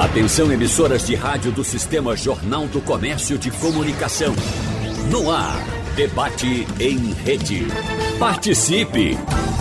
Atenção emissoras de rádio do Sistema Jornal do Comércio de Comunicação. No ar, debate em rede. Participe!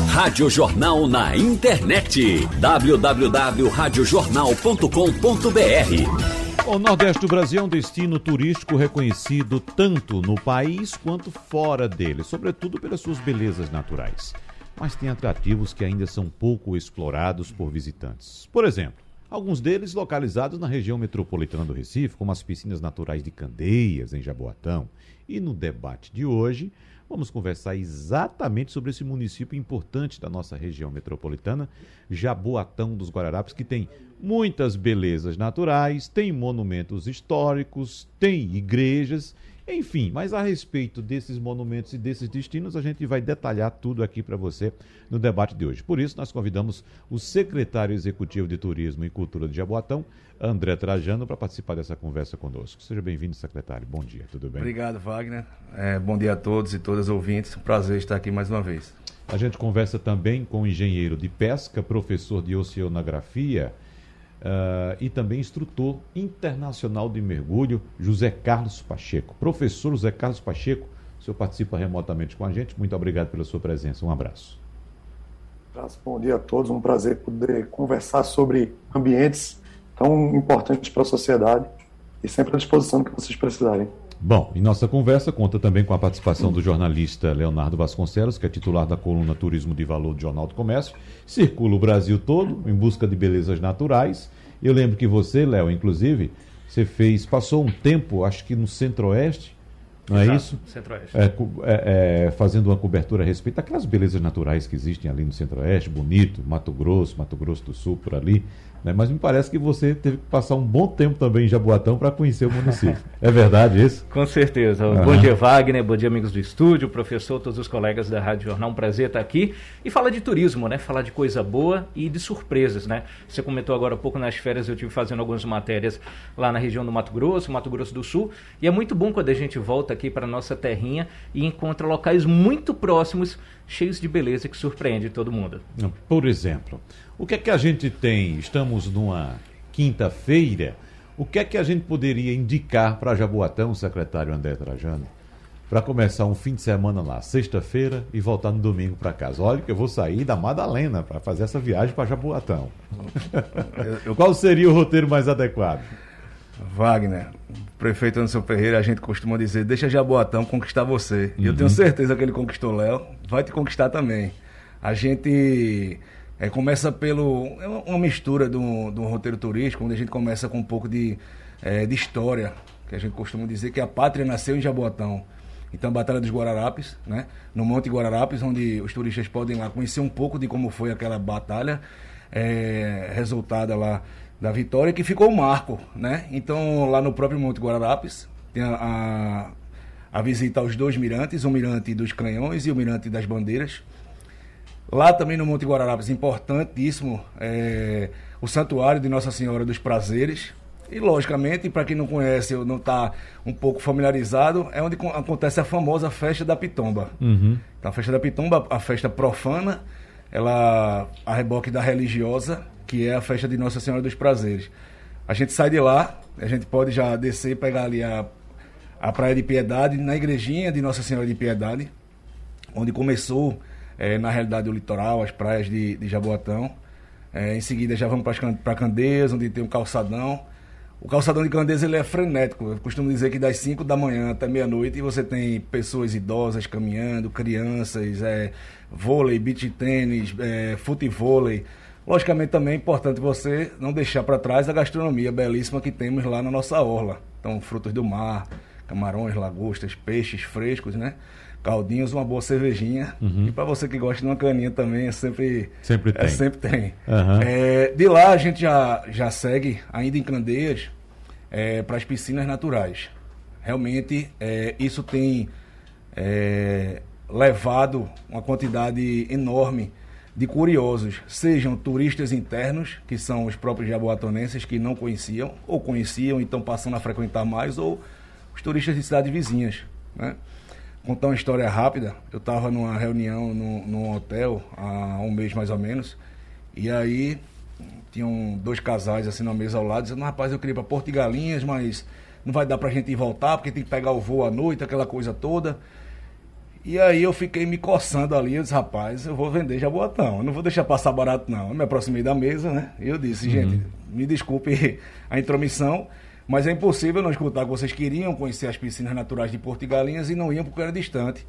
Rádio Jornal na internet. www.radiojornal.com.br O Nordeste do Brasil é um destino turístico reconhecido tanto no país quanto fora dele, sobretudo pelas suas belezas naturais. Mas tem atrativos que ainda são pouco explorados por visitantes. Por exemplo, alguns deles localizados na região metropolitana do Recife, como as piscinas naturais de Candeias, em Jaboatão. E no debate de hoje, vamos conversar exatamente sobre esse município importante da nossa região metropolitana, Jaboatão dos Guararapes, que tem muitas belezas naturais, tem monumentos históricos, tem igrejas enfim, mas a respeito desses monumentos e desses destinos, a gente vai detalhar tudo aqui para você no debate de hoje. Por isso, nós convidamos o secretário executivo de Turismo e Cultura de Jaboatão, André Trajano, para participar dessa conversa conosco. Seja bem-vindo, secretário. Bom dia, tudo bem? Obrigado, Wagner. É, bom dia a todos e todas as ouvintes. Prazer estar aqui mais uma vez. A gente conversa também com o engenheiro de pesca, professor de oceanografia Uh, e também instrutor internacional de mergulho, José Carlos Pacheco. Professor José Carlos Pacheco, o senhor participa remotamente com a gente. Muito obrigado pela sua presença. Um abraço. Bom dia a todos. Um prazer poder conversar sobre ambientes tão importantes para a sociedade e sempre à disposição que vocês precisarem. Bom, e nossa conversa conta também com a participação do jornalista Leonardo Vasconcelos, que é titular da coluna Turismo de Valor do Jornal do Comércio. Circula o Brasil todo em busca de belezas naturais. Eu lembro que você, Léo, inclusive, você fez, passou um tempo, acho que no Centro-Oeste, não é Exato, isso? Centro-Oeste. É, é, é, fazendo uma cobertura a respeito daquelas belezas naturais que existem ali no Centro-Oeste, bonito, Mato Grosso, Mato Grosso do Sul, por ali. Né? Mas me parece que você teve que passar um bom tempo também em Jaboatão para conhecer o município. é verdade isso? Com certeza. Uhum. Bom dia, Wagner. Bom dia, amigos do estúdio, professor, todos os colegas da Rádio Jornal. Um prazer estar aqui e falar de turismo, né? Falar de coisa boa e de surpresas, né? Você comentou agora há pouco nas férias, eu tive fazendo algumas matérias lá na região do Mato Grosso, Mato Grosso do Sul. E é muito bom quando a gente volta aqui para nossa terrinha e encontra locais muito próximos, cheios de beleza que surpreende todo mundo. Por exemplo, o que é que a gente tem? Estamos numa quinta-feira. O que é que a gente poderia indicar para Jaboatão, secretário André Trajano, para começar um fim de semana lá, sexta-feira, e voltar no domingo para casa? Olha que eu vou sair da Madalena para fazer essa viagem para Jaboatão. Eu... Qual seria o roteiro mais adequado? Wagner, prefeito Anderson Ferreira, a gente costuma dizer, deixa Jaboatão conquistar você. E eu tenho uhum. certeza que ele conquistou Léo, vai te conquistar também. A gente é, começa pelo. É uma mistura de um, roteiro turístico, onde a gente começa com um pouco de, é, de história, que a gente costuma dizer que a pátria nasceu em Jaboatão. Então, a Batalha dos Guararapes, né? no Monte Guararapes, onde os turistas podem lá conhecer um pouco de como foi aquela batalha, é, resultada lá da vitória, que ficou um marco. Né? Então, lá no próprio Monte Guararapes, tem a, a, a visita aos dois mirantes, o mirante dos canhões e o mirante das bandeiras Lá também no Monte Guararapes, importantíssimo, é, o Santuário de Nossa Senhora dos Prazeres. E, logicamente, para quem não conhece ou não está um pouco familiarizado, é onde acontece a famosa Festa da Pitomba. Uhum. Então, a Festa da Pitomba, a festa profana, ela a reboque da religiosa, que é a Festa de Nossa Senhora dos Prazeres. A gente sai de lá, a gente pode já descer e pegar ali a, a Praia de Piedade, na igrejinha de Nossa Senhora de Piedade, onde começou é, na realidade o litoral, as praias de, de Jaboatão. É, em seguida já vamos para Candeias, onde tem um calçadão. O calçadão de Candeias ele é frenético. Eu costumo dizer que das 5 da manhã até meia-noite você tem pessoas idosas caminhando, crianças, é, vôlei, beach tênis, é, futevôlei. Logicamente também é importante você não deixar para trás a gastronomia belíssima que temos lá na nossa orla. Então, frutos do mar, camarões, lagostas, peixes frescos, né? Caldinhos, uma boa cervejinha. Uhum. E para você que gosta de uma caninha também, é sempre, sempre é, tem. sempre tem. Uhum. É, de lá a gente já, já segue, ainda em Candeias, é, para as piscinas naturais. Realmente, é, isso tem é, levado uma quantidade enorme de curiosos, sejam turistas internos, que são os próprios jaboatonenses que não conheciam, ou conheciam e estão passando a frequentar mais, ou os turistas de cidades vizinhas. Né? Contar uma história rápida. Eu estava numa reunião no, num hotel há um mês mais ou menos. E aí tinham dois casais assim na mesa ao lado, dizendo, rapaz, eu queria ir para Porto de Galinhas, mas não vai dar pra gente ir voltar, porque tem que pegar o voo à noite, aquela coisa toda. E aí eu fiquei me coçando ali, eu disse, rapaz, eu vou vender Jaboatão, eu não vou deixar passar barato não. Eu me aproximei da mesa, né? E eu disse, uhum. gente, me desculpe a intromissão, mas é impossível não escutar que vocês queriam conhecer as piscinas naturais de Porto de Galinhas e não iam porque era distante.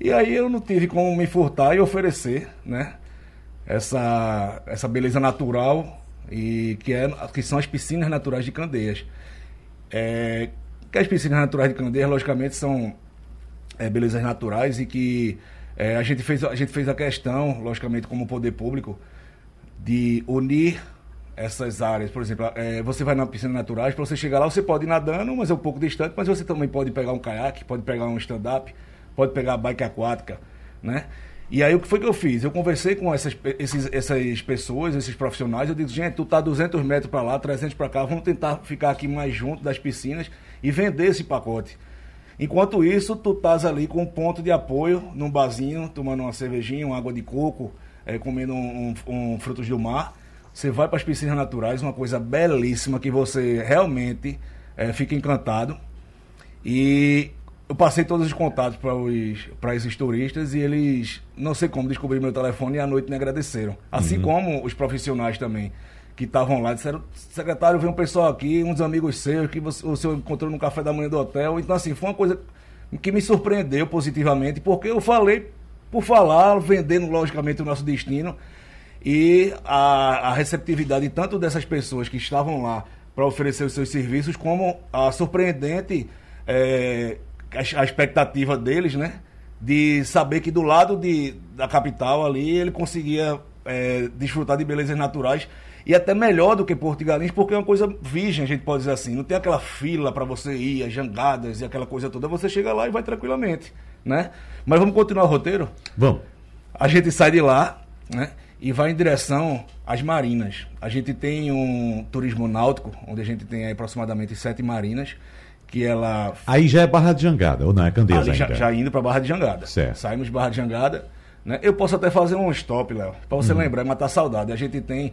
E aí eu não tive como me furtar e oferecer, né? Essa, essa beleza natural e que, é, que são as piscinas naturais de Candeias. É, que as piscinas naturais de Candeias, logicamente, são é, belezas naturais e que é, a, gente fez, a gente fez a questão, logicamente, como poder público, de unir essas áreas. Por exemplo, é, você vai na piscina naturais, para você chegar lá, você pode ir nadando, mas é um pouco distante, mas você também pode pegar um caiaque, pode pegar um stand-up, pode pegar a bike aquática, né? E aí o que foi que eu fiz? Eu conversei com essas, esses, essas pessoas, esses profissionais, eu disse, gente, tu tá 200 metros para lá, 300 para cá, vamos tentar ficar aqui mais junto das piscinas e vender esse pacote. Enquanto isso, tu estás ali com um ponto de apoio num barzinho, tomando uma cervejinha, uma água de coco, é, comendo um, um, um, frutos do mar. Você vai para as piscinas naturais, uma coisa belíssima que você realmente é, fica encantado. E eu passei todos os contatos para os para esses turistas e eles, não sei como, descobriram meu telefone e à noite me agradeceram. Assim uhum. como os profissionais também que estavam lá disseram: secretário, veio um pessoal aqui, uns amigos seus, que você, o senhor encontrou no café da manhã do hotel. Então, assim, foi uma coisa que me surpreendeu positivamente, porque eu falei por falar, vendendo logicamente o nosso destino. E a, a receptividade tanto dessas pessoas que estavam lá para oferecer os seus serviços, como a surpreendente é, a expectativa deles, né? De saber que do lado de, da capital ali ele conseguia é, desfrutar de belezas naturais e até melhor do que Porto Galinhas, porque é uma coisa virgem, a gente pode dizer assim. Não tem aquela fila para você ir, as jangadas e aquela coisa toda. Você chega lá e vai tranquilamente, né? Mas vamos continuar o roteiro? Vamos. A gente sai de lá, né? E vai em direção às marinas. A gente tem um turismo náutico, onde a gente tem aproximadamente sete marinas que ela. Aí já é Barra de Jangada, ou não? É Candeias ainda? Já, já indo para Barra de Jangada. Certo. Saímos de Barra de Jangada. Né? Eu posso até fazer um stop, Léo, para você uhum. lembrar matar saudade. A gente tem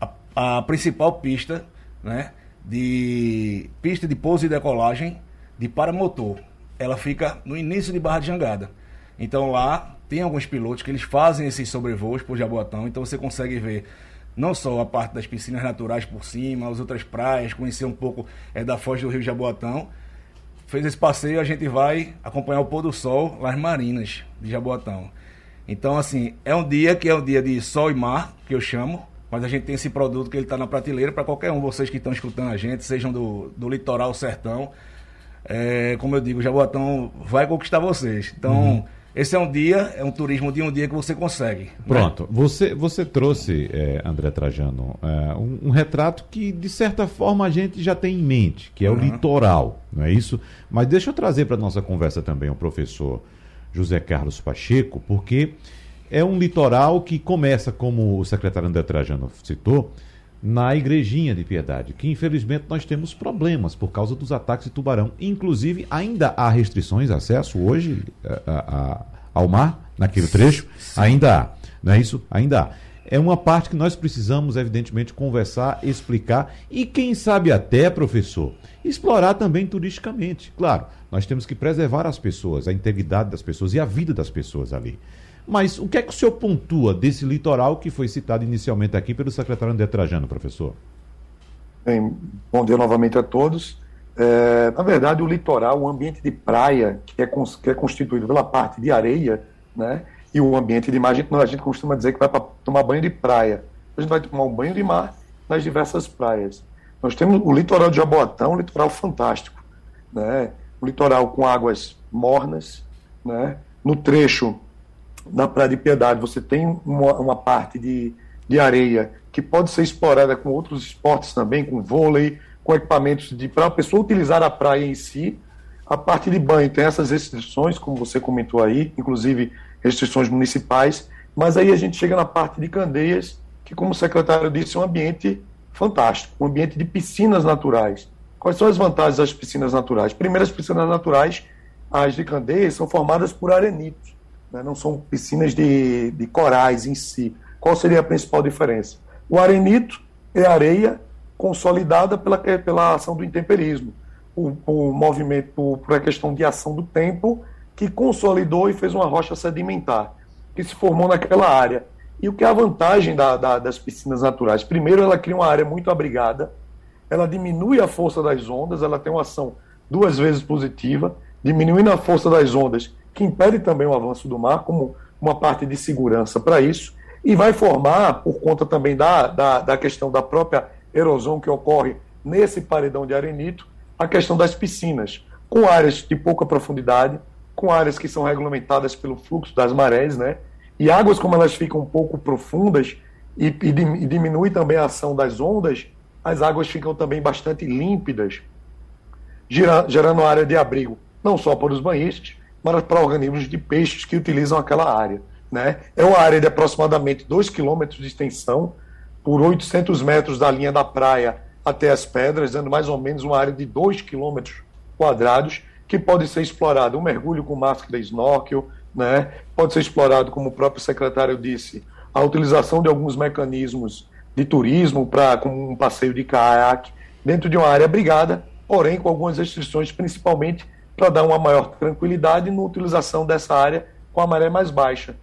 a, a principal pista, né? De pista de pouso e decolagem de paramotor. Ela fica no início de Barra de Jangada. Então lá tem alguns pilotos que eles fazem esses sobrevoos por Jaboatão, então você consegue ver não só a parte das piscinas naturais por cima, as outras praias, conhecer um pouco é, da foz do Rio Jaboatão. Fez esse passeio, a gente vai acompanhar o pôr do sol nas marinas de Jaboatão. Então, assim, é um dia que é um dia de sol e mar, que eu chamo, mas a gente tem esse produto que ele está na prateleira para qualquer um, vocês que estão escutando a gente, sejam do, do litoral sertão. É, como eu digo, Jaboatão vai conquistar vocês. Então, uhum. Esse é um dia, é um turismo de um dia que você consegue. Né? Pronto. Né? Você, você trouxe, é, André Trajano, é, um, um, retrato que, de certa forma, a gente já tem em mente, que é o uhum. litoral, não é isso? Mas deixa eu trazer para a nossa conversa também o professor José Carlos Pacheco, porque é um litoral que começa, como o secretário André Trajano citou, na igrejinha de Piedade, que infelizmente nós temos problemas por causa dos ataques de tubarão. Inclusive, ainda há restrições de acesso hoje a, a, a, ao mar, naquele trecho? Sim. Ainda há, não é isso? Ainda há. É uma parte que nós precisamos, evidentemente, conversar, explicar e, quem sabe até, professor, explorar também turisticamente. Claro, nós temos que preservar as pessoas, a integridade das pessoas e a vida das pessoas ali. Mas o que é que o senhor pontua desse litoral que foi citado inicialmente aqui pelo secretário André Trajano, professor? Bem, bom dia novamente a todos. É, na verdade, o litoral, o ambiente de praia, que é, que é constituído pela parte de areia, né, e o ambiente de mar, a gente, a gente costuma dizer que vai para tomar banho de praia. A gente vai tomar um banho de mar nas diversas praias. Nós temos o litoral de Jaboatão, um litoral fantástico, né, um litoral com águas mornas, né, no trecho na Praia de Piedade você tem uma, uma parte de, de areia que pode ser explorada com outros esportes também, com vôlei, com equipamentos de para a pessoa utilizar a praia em si. A parte de banho tem essas restrições, como você comentou aí, inclusive restrições municipais, mas aí a gente chega na parte de Candeias, que como o secretário disse, é um ambiente fantástico, um ambiente de piscinas naturais. Quais são as vantagens das piscinas naturais? Primeiro, as piscinas naturais, as de Candeias, são formadas por arenitos né? não são piscinas de, de corais em si. Qual seria a principal diferença? O arenito é areia consolidada pela, pela ação do intemperismo, o, o movimento, por, a questão de ação do tempo, que consolidou e fez uma rocha sedimentar, que se formou naquela área. E o que é a vantagem da, da, das piscinas naturais? Primeiro, ela cria uma área muito abrigada, ela diminui a força das ondas, ela tem uma ação duas vezes positiva, diminuindo a força das ondas, que impede também o avanço do mar, como uma parte de segurança para isso, e vai formar, por conta também da, da, da questão da própria erosão que ocorre nesse paredão de arenito, a questão das piscinas, com áreas de pouca profundidade, com áreas que são regulamentadas pelo fluxo das marés, né? E águas, como elas ficam um pouco profundas e, e, diminui também a ação das ondas, as águas ficam também bastante límpidas, gerando área de abrigo, não só para os banhistas, mas para organismos de peixes que utilizam aquela área. Né? É uma área de aproximadamente 2 km de extensão, por 800 metros da linha da praia até as pedras, dando mais ou menos uma área de 2 km quadrados, que pode ser explorado. Um mergulho com máscara snorkel, né? pode ser explorado, como o próprio secretário disse, a utilização de alguns mecanismos de turismo, para como um passeio de caiaque, dentro de uma área abrigada, porém com algumas restrições, principalmente para dar uma maior tranquilidade na utilização dessa área com a maré mais baixa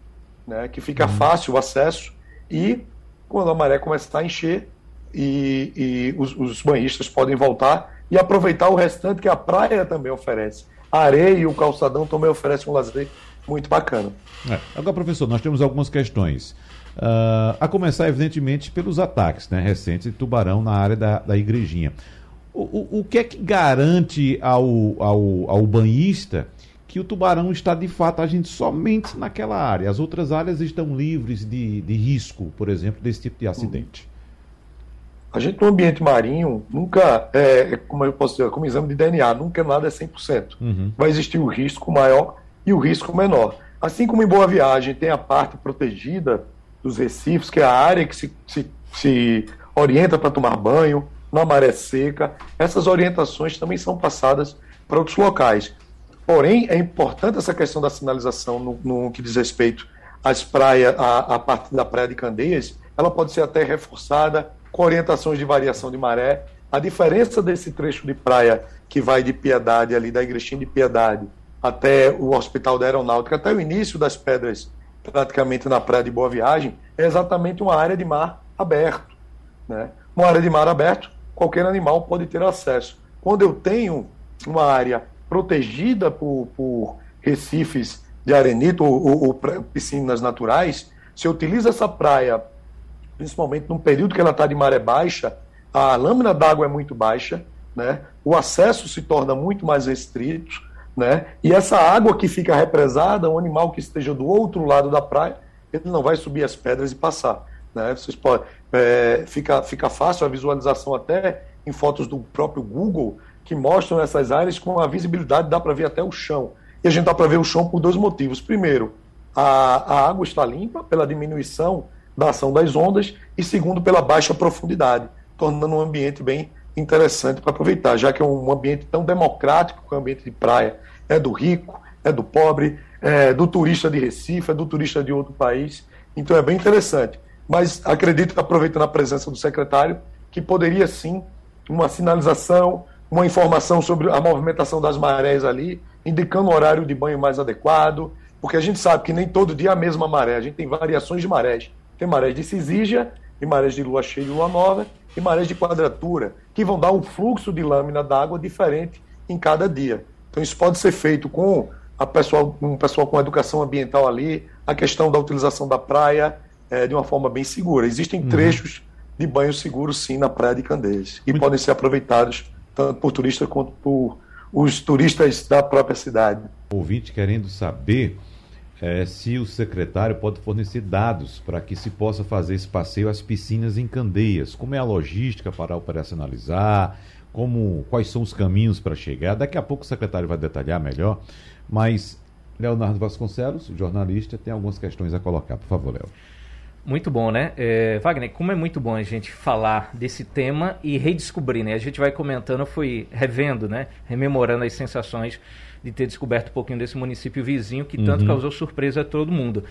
né, que fica uhum. fácil o acesso e quando a maré começa a encher e, e os, os, banhistas podem voltar e aproveitar o restante que a praia também oferece. A areia e o calçadão também oferecem um lazer muito bacana. É. Agora, professor, nós temos algumas questões. Uh, a começar, evidentemente, pelos ataques né, recentes de tubarão na área da, da igrejinha. O, o, o que é que garante ao, ao, ao banhista que o tubarão está de fato agindo somente naquela área. As outras áreas estão livres de, de risco, por exemplo, desse tipo de acidente. A gente no ambiente marinho nunca, é, é, como eu posso dizer, como exame de DNA, nunca nada é 100%. Uhum. Vai existir o risco maior e o risco menor. Assim como em Boa Viagem tem a parte protegida dos recifes, que é a área que se, se, se orienta para tomar banho, na maré seca, essas orientações também são passadas para outros locais. Porém, é importante essa questão da sinalização no, no que diz respeito às praias, à, à parte da praia de Candeias, ela pode ser até reforçada com orientações de variação de maré. A diferença desse trecho de praia que vai de Piedade, ali da Igrexinha de Piedade, até o Hospital da Aeronáutica, até o início das pedras, praticamente na praia de Boa Viagem, é exatamente uma área de mar aberto. Né? Uma área de mar aberto, qualquer animal pode ter acesso. Quando eu tenho uma área protegida por, por recifes de arenito ou, ou, ou, piscinas naturais, se utiliza essa praia, principalmente num período que ela está de maré baixa, a lâmina d'água é muito baixa, né? o acesso se torna muito mais restrito, né? e essa água que fica represada, um animal que esteja do outro lado da praia, ele não vai subir as pedras e passar. Né? Vocês podem, é, fica, fica fácil a visualização até em fotos do próprio Google, que mostram essas áreas com a visibilidade, dá para ver até o chão. E a gente dá para ver o chão por dois motivos. Primeiro, a, a água está limpa pela diminuição da ação das ondas, e segundo, pela baixa profundidade, tornando um ambiente bem interessante para aproveitar, já que é um ambiente tão democrático que é o ambiente de praia. É do rico, é do pobre, é do turista de Recife, é do turista de outro país. Então é bem interessante. Mas acredito, aproveitando a presença do secretário, que poderia sim uma sinalização, uma informação sobre a movimentação das marés ali, indicando o horário de banho mais adequado, porque a gente sabe que nem todo dia é a mesma maré, a gente tem variações de marés. Tem marés de cisígia, e marés de lua cheia e lua nova, e marés de quadratura, que vão dar um fluxo de lâmina d'água diferente em cada dia. Então isso pode ser feito com a pessoal, um pessoal com educação ambiental ali, a questão da utilização da praia é, de uma forma bem segura. Existem uhum. trechos de banho seguro sim na praia de Candeias, e Muito... podem ser aproveitados tanto por turistas quanto por os turistas da própria cidade. Ouvinte querendo saber é, se o secretário pode fornecer dados para que se possa fazer esse passeio às piscinas em Candeias. Como é a logística para operacionalizar? Como, quais são os caminhos para chegar? Daqui a pouco o secretário vai detalhar melhor. Mas Leonardo Vasconcelos, jornalista, tem algumas questões a colocar. Por favor, Léo. Muito bom, né? É, Wagner, como é muito bom a gente falar desse tema e redescobrir, né? A gente vai comentando, eu fui revendo, né? Rememorando as sensações de ter descoberto um pouquinho desse município vizinho que tanto uhum. causou surpresa a todo mundo.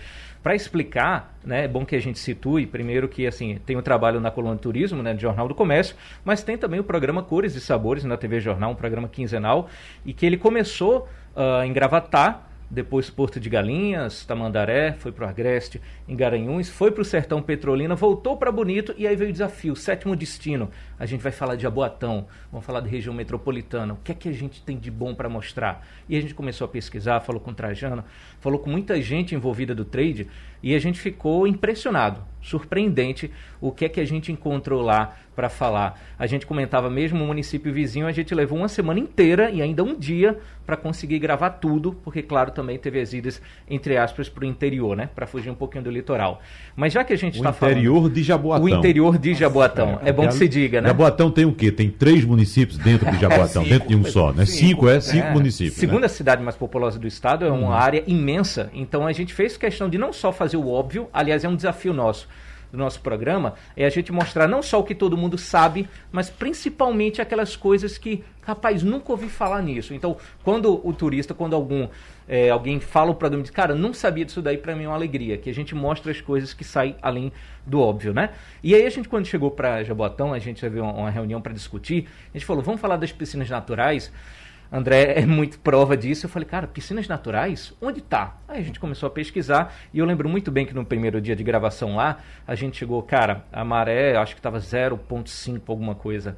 Para explicar, né, é bom que a gente situe, primeiro que assim tem o trabalho na coluna de turismo, né, do Jornal do Comércio, mas tem também o programa Cores e Sabores na TV Jornal, um programa quinzenal, e que ele começou uh, em Gravatar, depois Porto de Galinhas, Tamandaré, foi para o Agreste, em Garanhuns, foi para o Sertão Petrolina, voltou para Bonito e aí veio o desafio, sétimo destino. A gente vai falar de Jaboatão, vamos falar de região metropolitana, o que é que a gente tem de bom para mostrar? E a gente começou a pesquisar, falou com Trajano, falou com muita gente envolvida do trade e a gente ficou impressionado, surpreendente o que é que a gente encontrou lá para falar. A gente comentava mesmo no município vizinho, a gente levou uma semana inteira e ainda um dia para conseguir gravar tudo, porque claro, também teve as idas entre aspas para o interior, né, para fugir um pouquinho do litoral. Mas já que a gente está falando o interior de Jaboatão. O interior de Jaboatão. É, é bom que se diga, né? Jaboatão tem o quê? Tem três municípios dentro de Jaboatão, cinco, dentro de um só, né? Cinco, cinco é cinco é. municípios. Segunda né? cidade mais populosa do estado, é uma hum. área imensa. Então a gente fez questão de não só fazer o óbvio, aliás, é um desafio nosso do nosso programa é a gente mostrar não só o que todo mundo sabe, mas principalmente aquelas coisas que, rapaz, nunca ouvi falar nisso. Então, quando o turista, quando algum é, alguém fala o programa diz, cara, não sabia disso daí, para mim é uma alegria, que a gente mostra as coisas que saem além do óbvio, né? E aí a gente, quando chegou para Jabotão, a gente teve uma reunião para discutir, a gente falou, vamos falar das piscinas naturais, André é muito prova disso. Eu falei, cara, piscinas naturais? Onde tá? Aí a gente começou a pesquisar e eu lembro muito bem que no primeiro dia de gravação lá, a gente chegou, cara, a maré, acho que estava 0,5 alguma coisa.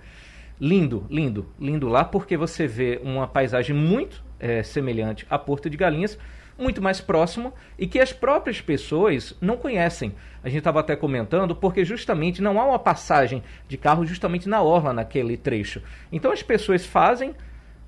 Lindo, lindo, lindo lá, porque você vê uma paisagem muito é, semelhante a Porto de Galinhas, muito mais próximo e que as próprias pessoas não conhecem. A gente estava até comentando, porque justamente não há uma passagem de carro justamente na orla naquele trecho. Então as pessoas fazem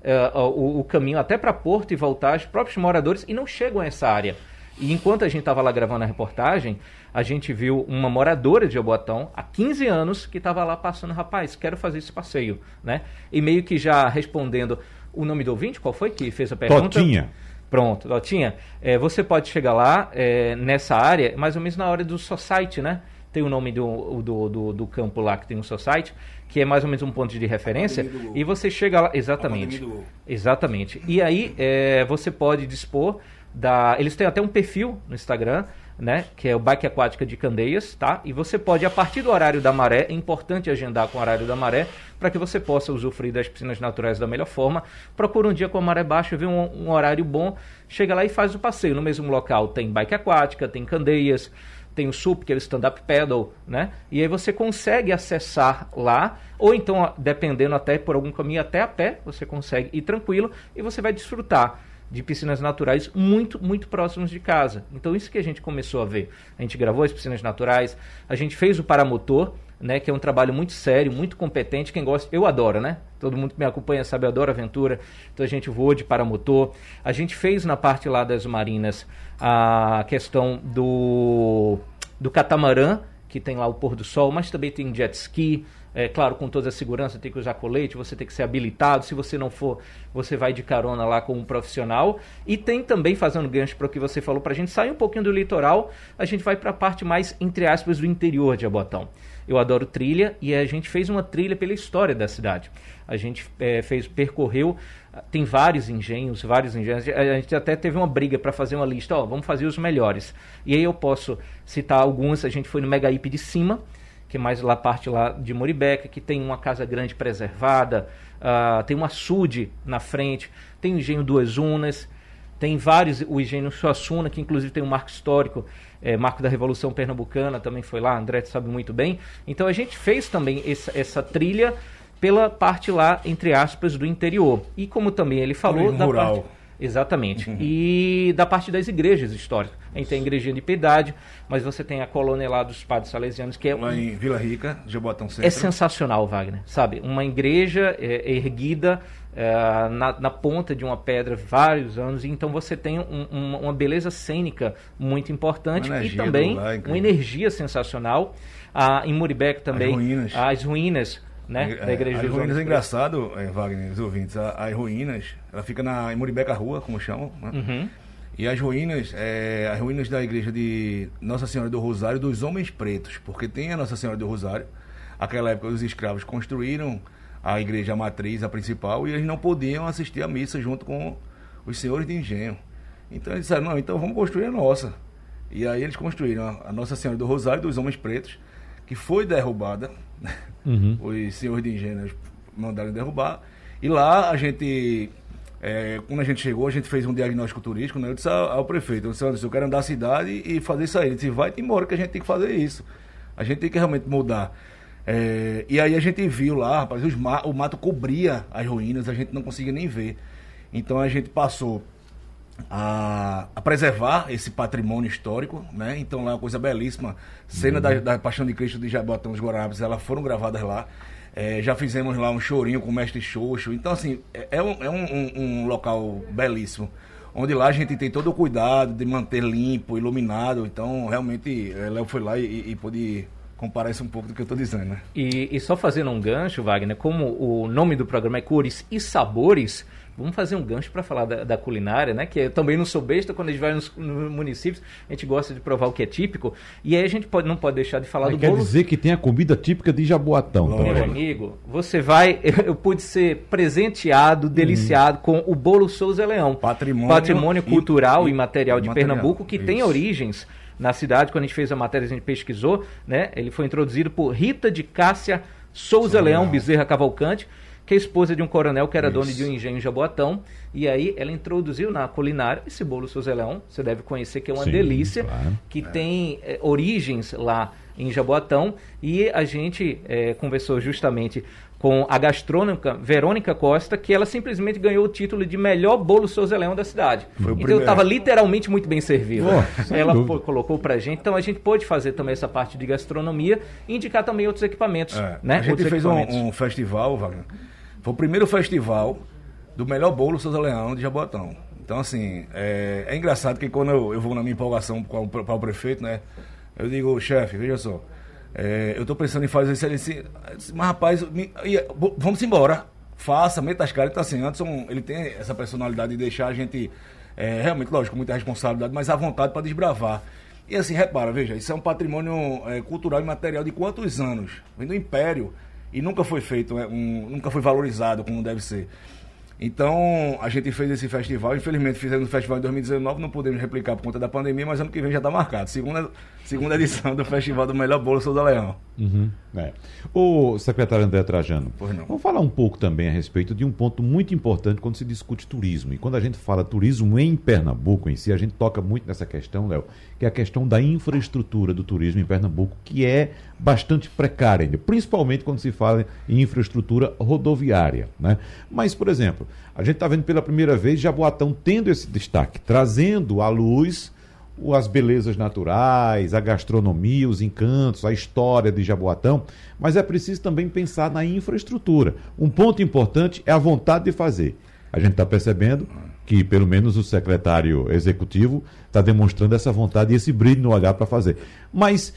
uh, o, o, caminho até para Porto e voltar, os próprios moradores, e não chegam a essa área. E enquanto a gente estava lá gravando a reportagem, a gente viu uma moradora de Jaboatão, há 15 anos, que estava lá passando, rapaz, quero fazer esse passeio, né? E meio que já respondendo o nome do ouvinte, qual foi que fez a pergunta? Totinha. Pronto, Totinha, é, você pode chegar lá é, nessa área, mais ou menos na hora do Society, né? Tem o nome do, do, do, do campo lá que tem o Society que é mais ou menos um ponto de referência, e você chega lá. Exatamente. Exatamente. E aí é, você pode dispor da. Eles têm até um perfil no Instagram. Né, que é o Bike Aquática de Candeias, tá? E você pode, a partir do horário da maré, é importante agendar com o horário da maré, para que você possa usufruir das piscinas naturais da melhor forma. Procura um dia com a maré baixa, vê um, um horário bom, chega lá e faz o passeio. No mesmo local tem bike aquática, tem Candeias, tem o SUP, que é o stand-up paddle, né? E aí você consegue acessar lá, ou então, dependendo até por algum caminho até a pé, você consegue ir tranquilo e você vai desfrutar de piscinas naturais muito, muito próximos de casa. Então isso que a gente começou a ver. A gente gravou as piscinas naturais, a gente fez o paramotor, né, que é um trabalho muito sério, muito competente. Quem gosta, eu adoro, né? Todo mundo que me acompanha sabe, eu adoro aventura. Então a gente voou de paramotor. A gente fez na parte lá das marinas a questão do, do catamarã, que tem lá o pôr do sol, mas também tem jet ski. É, claro, com toda a segurança, tem que usar colete, você tem que ser habilitado. Se você não for, você vai de carona lá com um profissional. E tem também, fazendo gancho para o que você falou, para a gente sair um pouquinho do litoral, a gente vai para a parte mais, entre aspas, do interior de Abotão. Eu adoro trilha e a gente fez uma trilha pela história da cidade. A gente é, fez, percorreu, tem vários engenhos, vários engenhos. A gente até teve uma briga para fazer uma lista, ó, vamos fazer os melhores. E aí eu posso citar alguns, a gente foi no Megaípe de cima, que é mais lá parte lá de Moribeca, que tem uma casa grande preservada, uh, tem um açude na frente, tem o engenho Duas Unas, tem vários, o engenho Suassuna, que inclusive tem um marco histórico é, marco da Revolução Pernambucana, também foi lá, André sabe muito bem. Então a gente fez também essa, essa trilha pela parte lá, entre aspas, do interior. E como também ele falou, da rural. parte. Exatamente. Uhum. E da parte das igrejas históricas. A gente tem a igrejinha de Piedade, mas você tem a colônia lá dos padres salesianos, que é. Lá um... em Vila Rica, Jabotão Centro. É sensacional, Wagner. Sabe? Uma igreja é, erguida é, na, na, ponta de uma pedra vários anos, e então você tem um, um, uma beleza cênica muito importante e também uma energia sensacional. Ah, em Muribeca também, as ruínas, as ruínas né, é, da igreja As ruínas é engraçado, é, Wagner, os ouvintes, as ruínas, ela fica na, em Muribeca Rua, como chamam, né? Uhum. E as ruínas, é, as ruínas da igreja de Nossa Senhora do Rosário dos Homens Pretos, porque tem a Nossa Senhora do Rosário, aquela época os escravos construíram a igreja matriz, a principal, e eles não podiam assistir a missa junto com os senhores de engenho. Então eles disseram, não, então vamos construir a nossa. E aí eles construíram a Nossa Senhora do Rosário dos Homens Pretos, que foi derrubada. Uhum. Os senhores de engenho mandaram derrubar. E lá a gente, é, quando a gente chegou, a gente fez um diagnóstico turístico, né? Eu disse ao, ao prefeito, eu disse, eu quero andar a cidade e fazer isso aí. Ele disse, vai embora que a gente tem que fazer isso. A gente tem que realmente mudar. É, e aí a gente viu lá, rapaz, ma o mato cobria as ruínas, a gente não conseguia nem ver. Então a gente passou a, a, preservar esse patrimônio histórico, né? Então lá é uma coisa belíssima. Cena uhum. da, da, Paixão de Cristo de Jabotão dos Guararapes, elas foram gravadas lá. É, já fizemos lá um chorinho com o mestre Xoxo. Então, assim, é, é, um, é um, um, local belíssimo. Onde lá a gente tem todo o cuidado de manter limpo, iluminado. Então, realmente, Léo foi lá e, e pôde comparar isso um pouco do que eu estou dizendo, né? E, e só fazendo um gancho, Wagner, como o nome do programa é Cores e Sabores, Vamos fazer um gancho para falar da, da, culinária, né? Que eu também não sou besta, quando a gente vai nos, nos, municípios, a gente gosta de provar o que é típico. E aí a gente pode, não pode deixar de falar Mas do quer bolo. Quer dizer que tem a comida típica de Jaboatão. Meu amigo, você vai. Eu, pude ser presenteado, deliciado hum. com o bolo Souza Leão. Patrimônio, patrimônio cultural e, e material de material, Pernambuco, que isso. tem origens na cidade. Quando a gente fez a matéria, a gente pesquisou, né? Ele foi introduzido por Rita de Cássia Souza Leão, Leão Bezerra Cavalcante que é esposa de um coronel que era Isso. dono de um engenho em Jaboatão. E aí ela introduziu na culinária esse bolo Sozeleão, você deve conhecer que é uma Sim, delícia, claro. que é. tem é, origens lá em Jaboatão. E a gente é, conversou justamente com a gastrônica Verônica Costa, que ela simplesmente ganhou o título de melhor bolo Sozeleão da cidade. Foi então eu estava literalmente muito bem servido. Oh, ela pô, colocou pra gente, então a gente pôde fazer também essa parte de gastronomia e indicar também outros equipamentos. É, né? A gente outros fez um, um, festival, Wagner foi o primeiro festival do melhor bolo Souza Leão de Jabotão. Então, assim, é, é engraçado que quando eu, eu, vou na minha empolgação para o prefeito, né? Eu digo, chefe, veja só, é, eu estou pensando em fazer isso. Ele disse, mas rapaz, me, vamos embora. Faça, meta as caras. Então, assim, Anderson, ele tem essa personalidade de deixar a gente, é, realmente, lógico, muita responsabilidade, mas à vontade para desbravar. E assim, repara, veja, isso é um patrimônio é, cultural e material de quantos anos? Vem do Império e nunca foi feito, né, um, nunca foi valorizado como deve ser. Então, a gente fez esse festival. Infelizmente, fizemos o festival em 2019, não podemos replicar por conta da pandemia, mas ano que vem já está marcado. Segunda, segunda edição do Festival do Melhor Bolo Souza Leão. Uhum, é. O secretário André Trajano, vamos falar um pouco também a respeito de um ponto muito importante quando se discute turismo. E quando a gente fala turismo em Pernambuco em si, a gente toca muito nessa questão, Léo, que é a questão da infraestrutura do turismo em Pernambuco, que é bastante precária principalmente quando se fala em infraestrutura rodoviária. Né? Mas, por exemplo, a gente está vendo pela primeira vez Jaboatão tendo esse destaque, trazendo à luz as belezas naturais, a gastronomia, os encantos, a história de Jaboatão, mas é preciso também pensar na infraestrutura. Um ponto importante é a vontade de fazer. A gente está percebendo que, pelo menos, o secretário executivo está demonstrando essa vontade e esse brilho no olhar para fazer. Mas,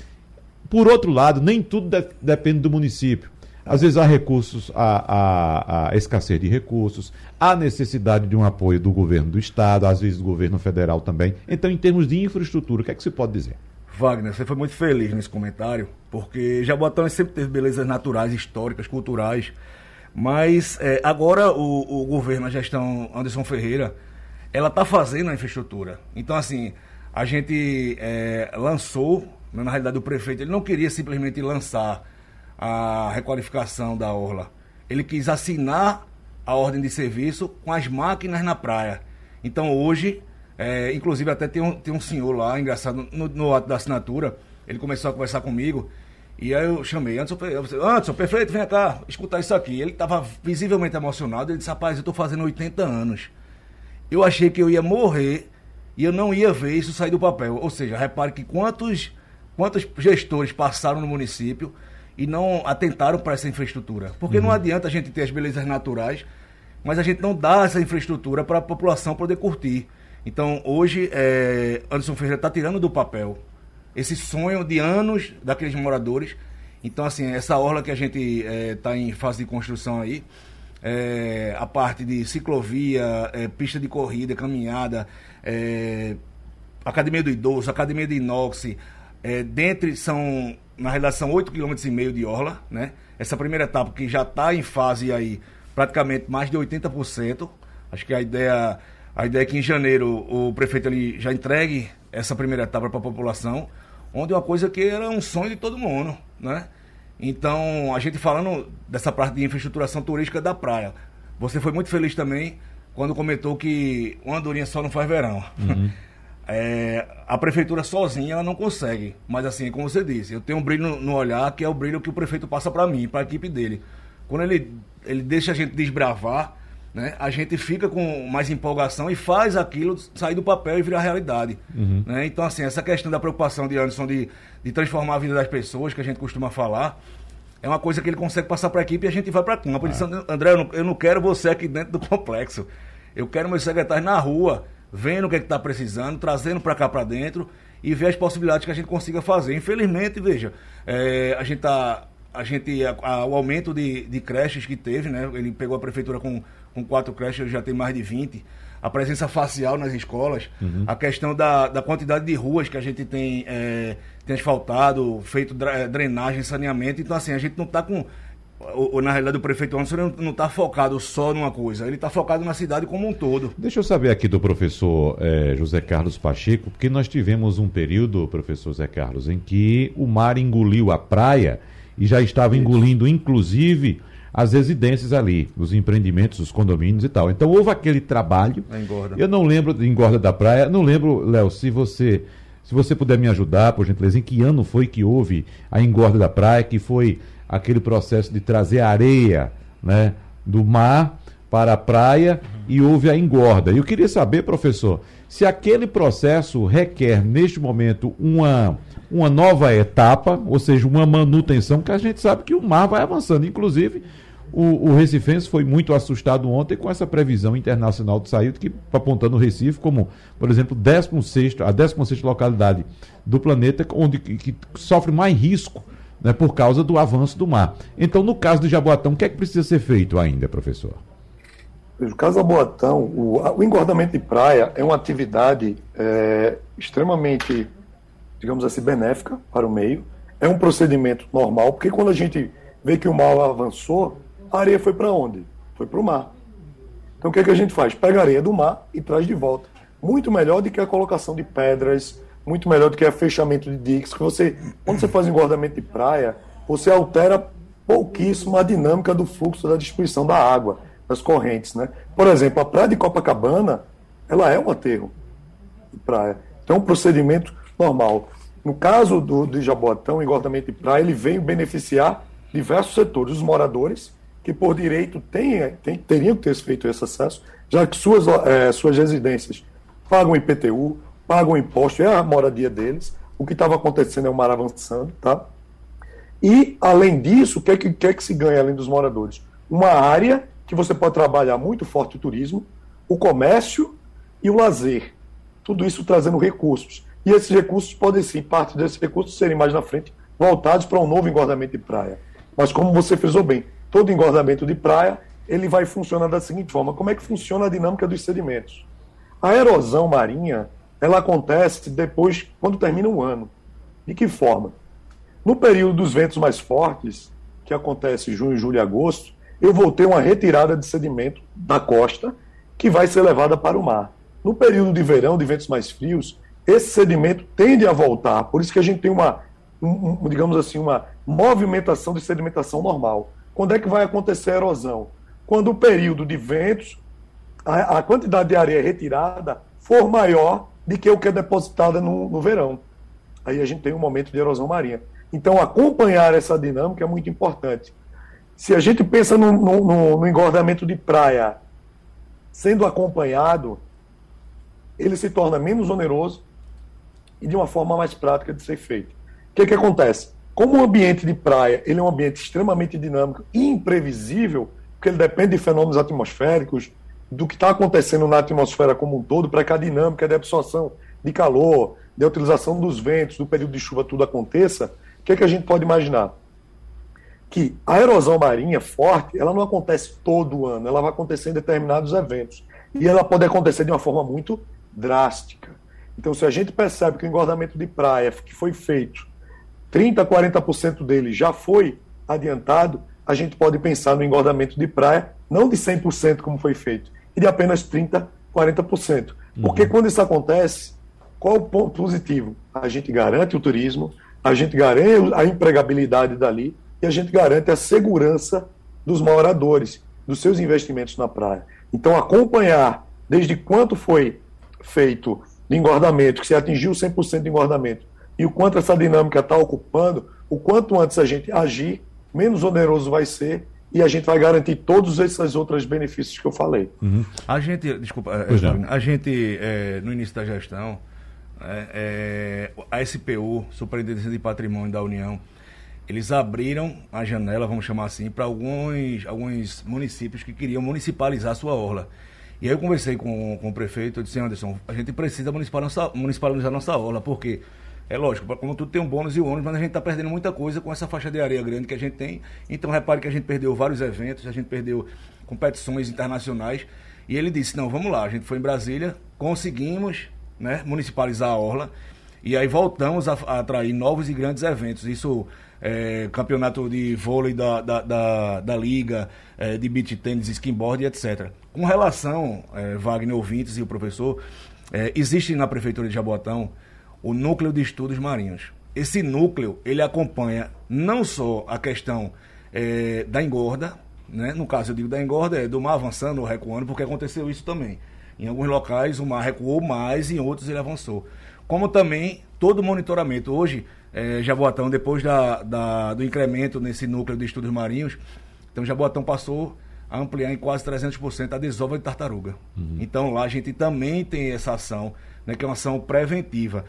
por outro lado, nem tudo de depende do município. Às vezes há recursos, há, há, há, escassez de recursos, há necessidade de um apoio do governo do Estado, às vezes do governo federal também. Então, em termos de infraestrutura, o que é que se pode dizer? Wagner, você foi muito feliz nesse comentário, porque Jaboatão sempre teve belezas naturais, históricas, culturais, mas é, agora o, o, governo, a gestão Anderson Ferreira, ela está fazendo a infraestrutura. Então, assim, a gente é, lançou, na realidade o prefeito, ele não queria simplesmente lançar a requalificação da orla. Ele quis assinar a ordem de serviço com as máquinas na praia. Então hoje, é, inclusive até tem um, tem um senhor lá, engraçado, no, no ato da assinatura, ele começou a conversar comigo. E aí eu chamei, Anderson, Anderson, perfeito, vem cá, escutar isso aqui. Ele estava visivelmente emocionado, ele disse, rapaz, eu estou fazendo 80 anos. Eu achei que eu ia morrer e eu não ia ver isso sair do papel. Ou seja, repare que quantos, quantos gestores passaram no município e não atentaram para essa infraestrutura. Porque uhum. não adianta a gente ter as belezas naturais, mas a gente não dá essa infraestrutura para a população poder curtir. Então, hoje, é, Anderson Ferreira está tirando do papel esse sonho de anos daqueles moradores. Então, assim, essa orla que a gente está é, em fase de construção aí, é, a parte de ciclovia, é, pista de corrida, caminhada, academia do idoso, academia de inox, dentre são na realidade são 8,5 km de orla, né? Essa primeira etapa que já está em fase aí praticamente mais de 80%. Acho que a ideia A ideia é que em janeiro o prefeito ali já entregue essa primeira etapa para a população, onde é uma coisa que era um sonho de todo mundo, né? Então, a gente falando dessa parte de infraestruturação turística da praia, você foi muito feliz também quando comentou que uma andorinha só não faz verão. Uhum. É, a prefeitura sozinha ela não consegue, mas assim, como você disse, eu tenho um brilho no, no olhar que é o brilho que o prefeito passa para mim, para a equipe dele. Quando ele, ele deixa a gente desbravar, né, a gente fica com mais empolgação e faz aquilo sair do papel e virar realidade. Uhum. Né? Então, assim, essa questão da preocupação de Anderson de, de transformar a vida das pessoas, que a gente costuma falar, é uma coisa que ele consegue passar para a equipe e a gente vai para campo. Ele ah. disse, André, eu não, eu não, quero você aqui dentro do complexo. Eu quero meus secretários na rua, vendo o que é está precisando, trazendo para cá para dentro e ver as possibilidades que a gente consiga fazer. Infelizmente, veja, é, a gente está a gente a, a, o aumento de, de creches que teve, né? Ele pegou a prefeitura com, com quatro creches, já tem mais de 20. A presença facial nas escolas, uhum. a questão da, da quantidade de ruas que a gente tem, é, tem asfaltado, feito drenagem, saneamento. Então, assim, a gente não está com ou, na realidade o prefeito Anderson não está focado só numa coisa, ele está focado na cidade como um todo. Deixa eu saber aqui do professor eh, José Carlos Pacheco, porque nós tivemos um período, professor José Carlos, em que o mar engoliu a praia e já estava engolindo, inclusive, as residências ali, os empreendimentos, os condomínios e tal. Então houve aquele trabalho. Engorda. Eu não lembro de engorda da praia, não lembro, Léo, se você se você puder me ajudar, por gentileza, em que ano foi que houve a engorda da praia, que foi aquele processo de trazer areia né, do mar para a praia uhum. e houve a engorda. Eu queria saber, professor, se aquele processo requer, neste momento, uma, uma nova etapa, ou seja, uma manutenção, que a gente sabe que o mar vai avançando. Inclusive, o, o Recifense foi muito assustado ontem com essa previsão internacional de saída, que apontando o Recife como, por exemplo, 16, a 16 localidade do planeta onde que, que sofre mais risco né, por causa do avanço do mar. Então, no caso do Jaboatão, o que é que precisa ser feito ainda, professor? No caso do Jaboatão, o, o engordamento de praia é uma atividade é, extremamente, digamos assim, benéfica para o meio. É um procedimento normal, porque quando a gente vê que o mar avançou, a areia foi para onde? Foi para o mar. Então, o que, é que a gente faz? Pega a areia do mar e traz de volta. Muito melhor do que a colocação de pedras, muito melhor do que o fechamento de diques, que você, quando você faz engordamento de praia, você altera pouquíssimo a dinâmica do fluxo da distribuição da água, das correntes, né? Por exemplo, a praia de Copacabana, ela é um aterro de praia. Então, é um procedimento normal. No caso do, do Jaboatão, o engordamento de praia, ele veio beneficiar diversos setores, os moradores, que por direito têm, têm, teriam que ter feito esse acesso, já que suas, é, suas residências pagam IPTU, pagam imposto, é a moradia deles. O que estava acontecendo é o mar avançando, tá? E, além disso, o que é que, que, é que se ganha além dos moradores? Uma área que você pode trabalhar muito forte o turismo, o comércio e o lazer. Tudo isso trazendo recursos. E esses recursos podem sim, parte desses recursos serem mais na frente voltados para um novo engordamento de praia. Mas como você frisou bem, todo engordamento de praia ele vai funcionar da seguinte forma: como é que funciona a dinâmica dos sedimentos? A erosão marinha ela acontece depois, quando termina um ano. De que forma? No período dos ventos mais fortes, que acontece junho, julho e agosto, eu vou ter uma retirada de sedimento da costa que vai ser levada para o mar. No período de verão, de ventos mais frios, esse sedimento tende a voltar. Por isso que a gente tem uma, um, um, digamos assim, uma movimentação de sedimentação normal. Quando é que vai acontecer a erosão? Quando o período de ventos, a, a quantidade de areia retirada for maior de que o que é depositada no, no verão. Aí a gente tem um momento de erosão marinha. Então, acompanhar essa dinâmica é muito importante. Se a gente pensa no, no, no, engordamento de praia sendo acompanhado, ele se torna menos oneroso e de uma forma mais prática de ser feito. O que, que acontece? Como o ambiente de praia ele é um ambiente extremamente dinâmico e imprevisível, porque ele depende de fenômenos atmosféricos, do que está acontecendo na atmosfera como um todo para que a dinâmica de absorção de calor, de utilização dos ventos, do período de chuva, tudo aconteça, o que, é que a gente pode imaginar? Que a erosão marinha forte, ela não acontece todo ano, ela vai acontecer em determinados eventos. E ela pode acontecer de uma forma muito drástica. Então, se a gente percebe que o engordamento de praia que foi feito, 30%, 40% dele já foi adiantado, a gente pode pensar no engordamento de praia, não de 100% como foi feito, e de apenas 30% 40%. Porque uhum. quando isso acontece, qual o ponto positivo? A gente garante o turismo, a gente garante a empregabilidade dali e a gente garante a segurança dos moradores, dos seus investimentos na praia. Então, acompanhar desde quanto foi feito de engordamento, que se atingiu 100% de engordamento, e o quanto essa dinâmica está ocupando, o quanto antes a gente agir, menos oneroso vai ser e a gente vai garantir todos esses outros benefícios que eu falei. Uhum. A gente, desculpa, é, a gente, é, no início da gestão, é, é a SPU, Superintendência de Patrimônio da União, eles abriram a janela, vamos chamar assim, para alguns, alguns municípios que queriam municipalizar a sua orla. E aí eu conversei com, com o prefeito, eu disse, Anderson, a gente precisa municipalizar municipalizar nossa orla, porque é lógico, como tudo tem um bônus e um ônus, mas a gente está perdendo muita coisa com essa faixa de areia grande que a gente tem. Então repare que a gente perdeu vários eventos, a gente perdeu competições internacionais. E ele disse, não, vamos lá, a gente foi em Brasília, conseguimos né, municipalizar a Orla, e aí voltamos a, a atrair novos e grandes eventos. Isso é, campeonato de vôlei da, da, da, da Liga, é, de beach tênis, skinboard, etc. Com relação, é, Wagner ouvintes e o professor, é, existe na Prefeitura de Jaboatão o núcleo de estudos marinhos. Esse núcleo ele acompanha não só a questão é, da engorda, né? no caso eu digo da engorda, é do mar avançando ou recuando, porque aconteceu isso também. Em alguns locais o mar recuou mais, em outros ele avançou. Como também todo monitoramento. Hoje, é, Jaboatão, depois da, da, do incremento nesse núcleo de estudos marinhos, então Jaboatão passou a ampliar em quase 300% a desova de tartaruga. Uhum. Então lá a gente também tem essa ação, né, que é uma ação preventiva.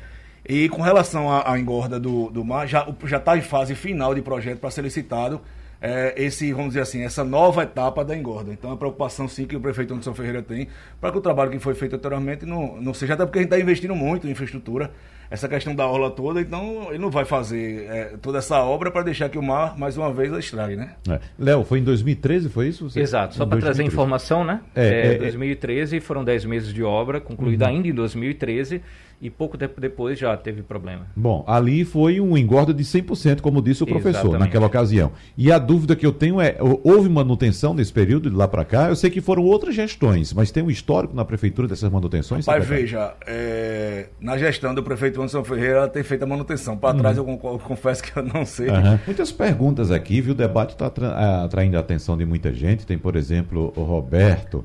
E com relação à, à engorda do, do mar, já está em fase final de projeto para ser licitado é, esse, vamos dizer assim, essa nova etapa da engorda. Então, a preocupação sim que o prefeito Anderson Ferreira tem para que o trabalho que foi feito anteriormente não, não seja, até porque a gente está investindo muito em infraestrutura, essa questão da orla toda, então ele não vai fazer é, toda essa obra para deixar que o mar, mais uma vez, a estrague, né? É. Léo, foi em 2013, foi isso? Você... Exato, só para trazer informação, né? É, é, 2013 é. foram 10 meses de obra, concluída uhum. ainda em 2013 e pouco tempo depois já teve problema. Bom, ali foi um engorda de 100%, como disse o professor Exatamente. naquela ocasião. E a dúvida que eu tenho é, houve manutenção nesse período de lá para cá? Eu sei que foram outras gestões, mas tem um histórico na prefeitura dessas manutenções? Pai, veja, é, na gestão do prefeito Anderson Ferreira, ela tem feito a manutenção. Para trás eu, eu, confesso que eu não sei. Uhum. Muitas perguntas aqui, viu? O debate está atraindo a atenção de muita gente. Tem, por exemplo, o Roberto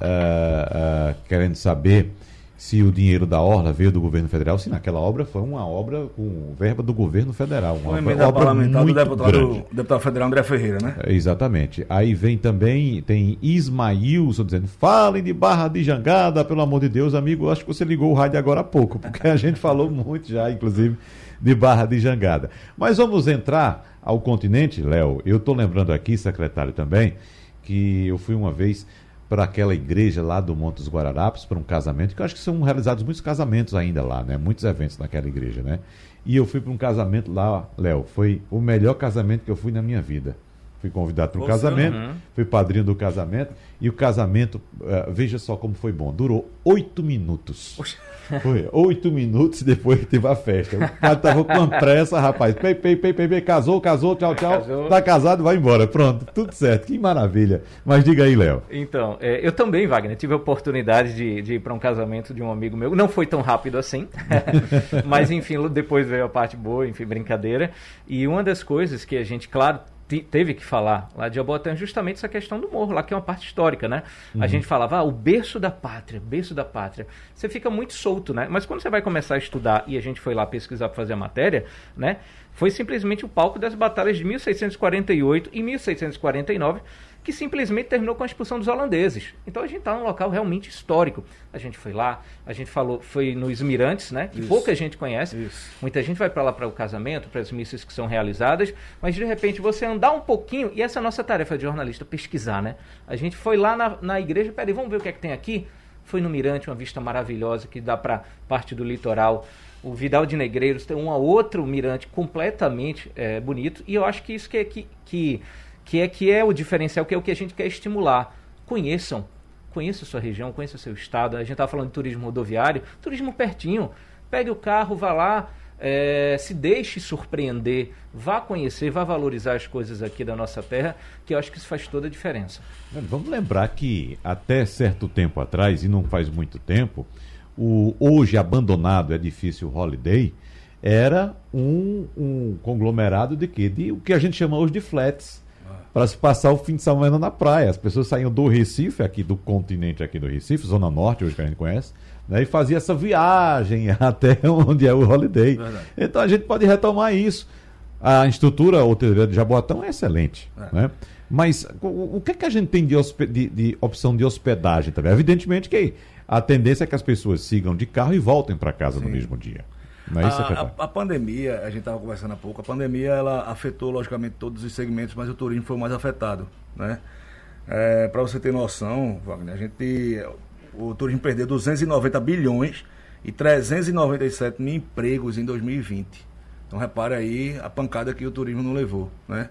uh, uh, querendo saber se o dinheiro da Orla veio do governo federal, se naquela obra foi uma obra com verba do governo federal. Uma foi obra, obra parlamentar muito do deputado, grande. deputado federal André Ferreira, né? É, exatamente. Aí vem também, tem Ismailson dizendo, falem de Barra de Jangada, pelo amor de Deus, amigo, acho que você ligou o rádio agora há pouco, porque a gente falou muito já, inclusive, de Barra de Jangada. Mas vamos entrar ao continente, Léo. Eu estou lembrando aqui, secretário também, que eu fui uma vez para aquela igreja lá do Monte dos Guararapes, para um casamento, que eu acho que são realizados muitos casamentos ainda lá, né? Muitos eventos naquela igreja, né? E eu fui para um casamento lá, Léo, foi o melhor casamento que eu fui na minha vida. Fui convidado para um casamento, uhum. fui padrinho do casamento, e o casamento, uh, veja só como foi bom, durou oito minutos. Poxa. Foi oito minutos depois que teve a festa. O cara tava com uma pressa, rapaz. Pei, pei, pei, pei, pei, casou, casou, tchau, tchau. Casou. Tá casado, vai embora. Pronto, tudo certo. Que maravilha. Mas diga aí, Léo. Então, é, eu também, Wagner, tive a oportunidade de, de ir para um casamento de um amigo meu. Não foi tão rápido assim. mas, enfim, depois veio a parte boa, enfim, brincadeira. E uma das coisas que a gente, claro, teve que falar lá de Jaboatão justamente essa questão do morro, lá que é uma parte histórica, né? Uhum. A gente falava, ah, o berço da pátria, berço da pátria. Você fica muito solto, né? Mas quando você vai começar a estudar, e a gente foi lá pesquisar para fazer a matéria, né? Foi simplesmente o palco das batalhas de 1648 e 1649 que simplesmente terminou com a expulsão dos holandeses. Então a gente está num local realmente histórico. A gente foi lá, a gente falou, foi nos Mirantes, né? Que Isso. pouca gente conhece. Isso. Muita gente vai para lá para o casamento, para as missas que são realizadas, mas de repente você andar um pouquinho, e essa é a nossa tarefa de jornalista, pesquisar, né? A gente foi lá na, na igreja, peraí, vamos ver o que é que tem aqui? Foi no Mirante, uma vista maravilhosa que dá para parte do litoral. O Vidal de Negreiros tem um outro mirante completamente é, bonito, e eu acho que isso que, é, que, que que é que é o diferencial, que é o que a gente quer estimular. Conheçam, conheça a sua região, conheça o seu estado. A gente estava falando de turismo rodoviário, turismo pertinho. Pegue o carro, vá lá, é, se deixe surpreender, vá conhecer, vá valorizar as coisas aqui da nossa terra, que eu acho que isso faz toda a diferença. Vamos lembrar que até certo tempo atrás, e não faz muito tempo, o hoje abandonado edifício Holiday era um, um conglomerado de quê? De o que a gente chama hoje de flats para se passar o fim de semana na praia. As pessoas saíam do Recife, aqui do continente aqui do Recife, Zona Norte, hoje que a gente conhece, né, e fazia essa viagem até onde é o Holiday. Verdade. Então a gente pode retomar isso. A estrutura hoteleira de Jaboatão é excelente. É. Né? Mas o, o, que, é que a gente tem de, de, de, opção de hospedagem também? Evidentemente que a tendência é que as pessoas sigam de carro e voltem para casa Sim. no mesmo dia. É a, a, a, pandemia, a gente estava conversando há pouco, a pandemia ela afetou logicamente todos os segmentos, mas o turismo foi o mais afetado. Né? É, para você ter noção, Wagner, a gente, o turismo perdeu 290 bilhões e 397 mil empregos em 2020. Então repare aí a pancada que o turismo não levou. Né?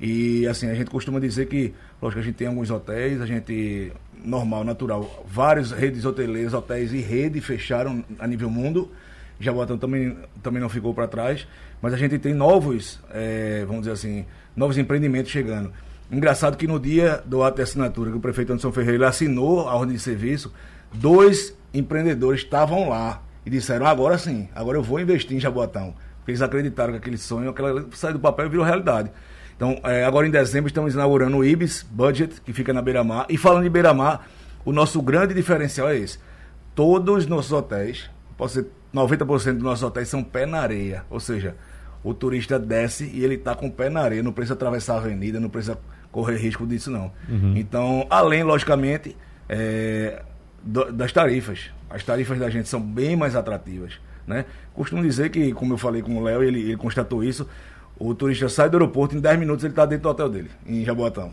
E assim, a gente costuma dizer que, lógico, a gente tem alguns hotéis, a gente, normal, natural, várias redes hoteleiras, hotéis e rede fecharam a nível mundo Jaboatão também, também não ficou para trás, mas a gente tem novos, é, vamos dizer assim, novos empreendimentos chegando. Engraçado que no dia do ato de assinatura que o prefeito Anderson Ferreira assinou a ordem de serviço, dois empreendedores estavam lá e disseram: agora sim, agora eu vou investir em Jaboatão. Porque eles acreditaram que aquele sonho, aquela saiu do papel e virou realidade. Então, é, agora em dezembro estamos inaugurando o Ibis Budget, que fica na Beira-Mar. E falando de Beira-Mar, o nosso grande diferencial é esse. Todos os nossos hotéis, posso ser 90% dos nossos hotéis são pé na areia. Ou seja, o turista desce e ele está com o pé na areia, não precisa atravessar a avenida, não precisa correr risco disso não. Uhum. Então, além, logicamente, é, das tarifas. As tarifas da gente são bem mais atrativas. Né? Costumo dizer que, como eu falei com o Léo, ele, ele constatou isso, o turista sai do aeroporto, em 10 minutos ele está dentro do hotel dele, em Jaboatão.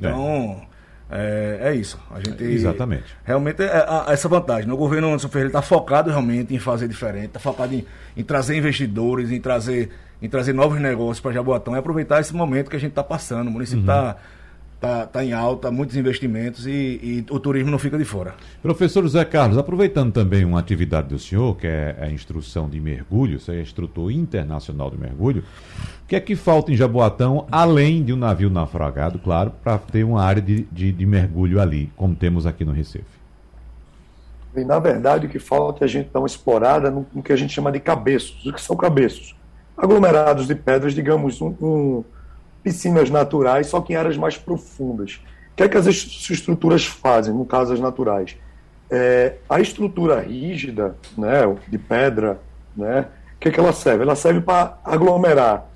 É. Então... É. É, isso. A gente Exatamente. Realmente é, é, essa vantagem. O governo Anderson Ferreira está focado realmente em fazer diferente, está focado em, em, trazer investidores, em trazer, em trazer novos negócios para Jaboatão e aproveitar esse momento que a gente está passando. O município está. Uhum. Tá, tá em alta, muitos investimentos e, e, o turismo não fica de fora. Professor José Carlos, aproveitando também uma atividade do senhor, que é a instrução de mergulho, você é instrutor internacional de mergulho, o que é que falta em Jaboatão, além de um navio naufragado, claro, para ter uma área de, de, de, mergulho ali, como temos aqui no Recife? E, na verdade, o que falta é a gente dar uma explorada no, no que a gente chama de cabeços. O que são cabeços? Aglomerados de pedras, digamos, um, um piscinas naturais, só que em áreas mais profundas. O que é que as estruturas fazem, no caso as naturais? É, a estrutura rígida, né, de pedra, né, o que, é que ela serve? Ela serve para aglomerar,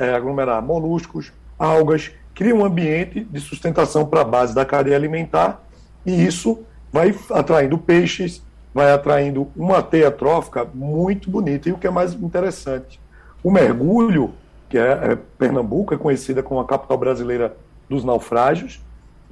é, aglomerar moluscos, algas, cria um ambiente de sustentação para a base da cadeia alimentar e isso vai atraindo peixes, vai atraindo uma teia trófica muito bonita. E o que é mais interessante, o mergulho que é, é, Pernambuco, é conhecida como a capital brasileira dos naufrágios,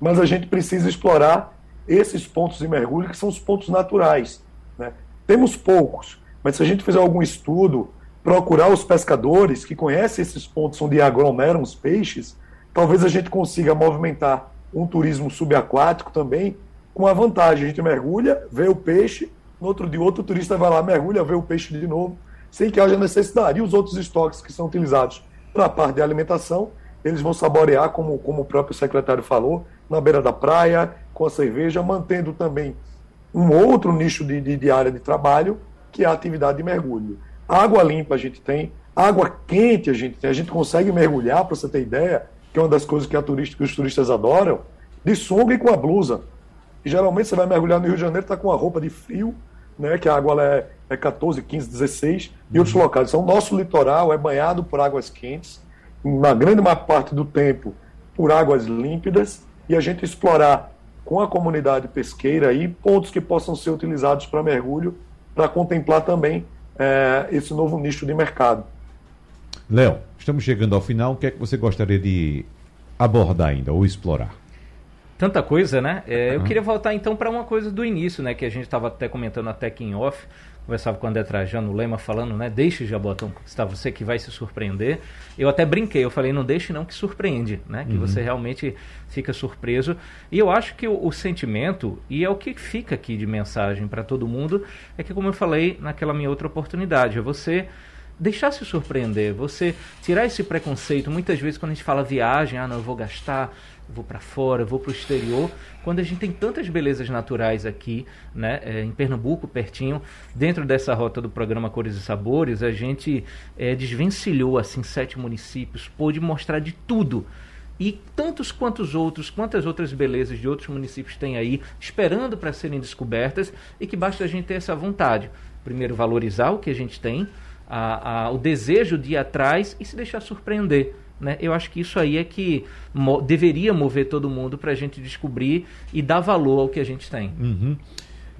mas a gente precisa explorar esses pontos de mergulho que são os pontos naturais. Né? Temos poucos, mas se a gente fizer algum estudo, procurar os pescadores que conhecem esses pontos onde aglomeram os peixes, talvez a gente consiga movimentar um turismo subaquático também, com a vantagem, a gente mergulha, vê o peixe, no outro dia outro turista vai lá, mergulha, vê o peixe de novo, sem que haja necessidade. E os outros estoques que são utilizados para a parte de alimentação, eles vão saborear, como, como o próprio secretário falou, na beira da praia, com a cerveja, mantendo também um outro nicho de, de, de área de trabalho, que é a atividade de mergulho. Água limpa a gente tem, água quente a gente tem, a gente consegue mergulhar, para você ter ideia, que é uma das coisas que, turista, que os turistas adoram, de sunga e com a blusa. E geralmente você vai mergulhar no Rio de Janeiro, está com a roupa de frio, né, que a água é, é 14, 15, 16, uhum. e outros locais. Então, o nosso litoral é banhado por águas quentes, na grande maior parte do tempo por águas límpidas, e a gente explorar com a comunidade pesqueira aí pontos que possam ser utilizados para mergulho, para contemplar também é, esse novo nicho de mercado. Léo, estamos chegando ao final. O que é que você gostaria de abordar ainda ou explorar? Tanta coisa, né? É, eu queria voltar então para uma coisa do início, né? Que a gente estava até comentando até aqui em off. Conversava com o André Trajano Lema falando, né? Deixe Jabotão conquistar você que vai se surpreender. Eu até brinquei, eu falei, não deixe não que surpreende, né? Que uhum. você realmente fica surpreso. E eu acho que o, o, sentimento, e é o que fica aqui de mensagem para todo mundo, é que como eu falei naquela minha outra oportunidade, é você deixar se surpreender, você tirar esse preconceito. Muitas vezes quando a gente fala viagem, ah, não, eu vou gastar, vou para fora, vou para o exterior, quando a gente tem tantas belezas naturais aqui, né, é, em Pernambuco, pertinho, dentro dessa rota do programa Cores e Sabores, a gente é, desvencilhou assim sete municípios, pôde mostrar de tudo e tantos quantos outros, quantas outras belezas de outros municípios tem aí, esperando para serem descobertas, e que basta a gente ter essa vontade. Primeiro, valorizar o que a gente tem, a, a, o desejo de ir atrás e se deixar surpreender. Né? Eu acho que isso aí é que mo deveria mover todo mundo para a gente descobrir e dar valor ao que a gente tem. Uhum.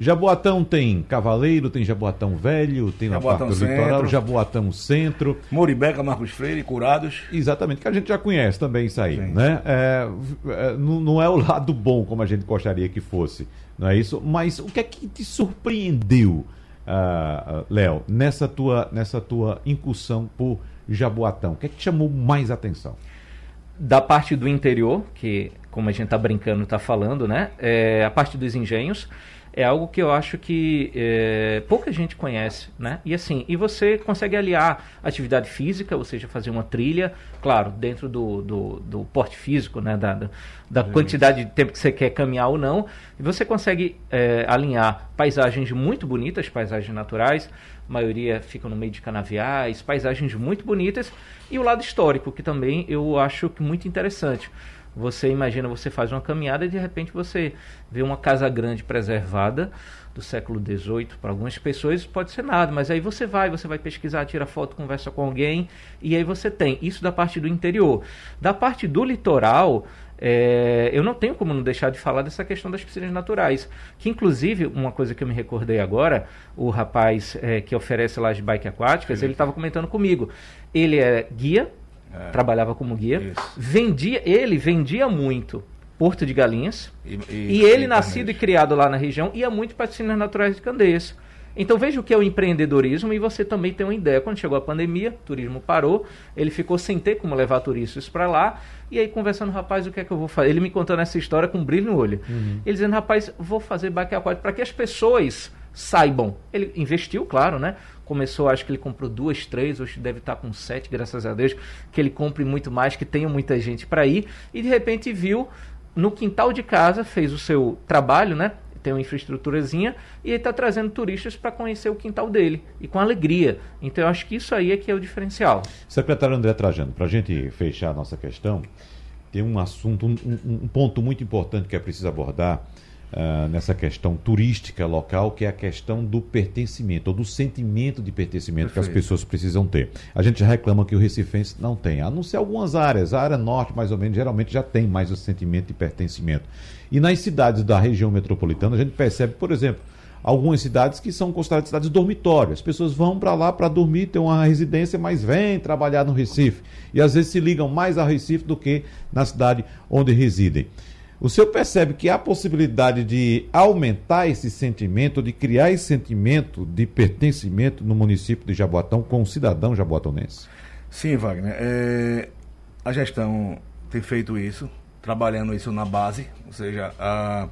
Jaboatão tem Cavaleiro, tem Jaboatão Velho, tem na parte do litoral, Jaboatão Centro. Moribeca, Marcos Freire, Curados. Exatamente, que a gente já conhece também isso aí, né? É, é, não é o lado bom como a gente gostaria que fosse, não é isso? Mas o que é que te surpreendeu uh, Léo, nessa tua, nessa tua incursão por Jaboatão? O que é que te chamou mais atenção? Da parte do interior, que como a gente está brincando, está falando, né? É, a parte dos engenhos é algo que eu acho que é, pouca gente conhece, né? E assim, e você consegue aliar atividade física, ou seja, fazer uma trilha, claro, dentro do, do, do porte físico, né? Da, da quantidade de tempo que você quer caminhar ou não, e você consegue é, alinhar paisagens muito bonitas, paisagens naturais, a maioria ficam no meio de canaviais, paisagens muito bonitas, e o lado histórico, que também eu acho muito interessante. Você imagina, você faz uma caminhada e de repente você vê uma casa grande preservada do século XVIII. Para algumas pessoas pode ser nada, mas aí você vai, você vai pesquisar, tira foto, conversa com alguém e aí você tem isso da parte do interior. Da parte do litoral, é, eu não tenho como não deixar de falar dessa questão das piscinas naturais. Que, inclusive, uma coisa que eu me recordei agora, o rapaz é, que oferece lá as bike aquáticas, Sim. ele estava comentando comigo. Ele é guia é. Trabalhava como guia. Isso. Vendia, ele vendia muito Porto de Galinhas. E, e, e ele, nascido e criado lá na região, ia muito para piscinas naturais de Candeias. Então veja o que é o empreendedorismo e você também tem uma ideia. Quando chegou a pandemia, o turismo parou, ele ficou sem ter como levar turistas para lá. E aí, conversando, rapaz, o que é que eu vou fazer? Ele me contando essa história com um brilho no olho. Uhum. Ele dizendo, rapaz, vou fazer baque aquático para que as pessoas saibam. Ele investiu, claro, né? Começou, acho que ele comprou duas, três, hoje deve estar com sete, graças a Deus, que ele compre muito mais, que tenha muita gente para ir. E de repente viu no quintal de casa, fez o seu trabalho, né? Tem uma infraestruturazinha e está trazendo turistas para conhecer o quintal dele e com alegria. Então eu acho que isso aí é que é o diferencial. Secretário André Trajano, para a gente fechar a nossa questão, tem um assunto, um, um ponto muito importante que é preciso abordar uh, nessa questão turística local, que é a questão do pertencimento, ou do sentimento de pertencimento Perfeito. que as pessoas precisam ter. A gente já reclama que o Recifense não tem, a não ser algumas áreas, a área norte, mais ou menos, geralmente já tem mais o sentimento de pertencimento. E nas cidades da região metropolitana, a gente percebe, por exemplo, algumas cidades que são consideradas cidades dormitórias. As pessoas vão para lá para dormir, ter uma residência, mas vêm trabalhar no Recife. E às vezes se ligam mais ao Recife do que na cidade onde residem. O senhor percebe que há possibilidade de aumentar esse sentimento, de criar esse sentimento de pertencimento no município de Jaboatão com o cidadão jaboatonense? Sim, Wagner. É, a gestão tem feito isso, trabalhando isso na base, ou seja, a,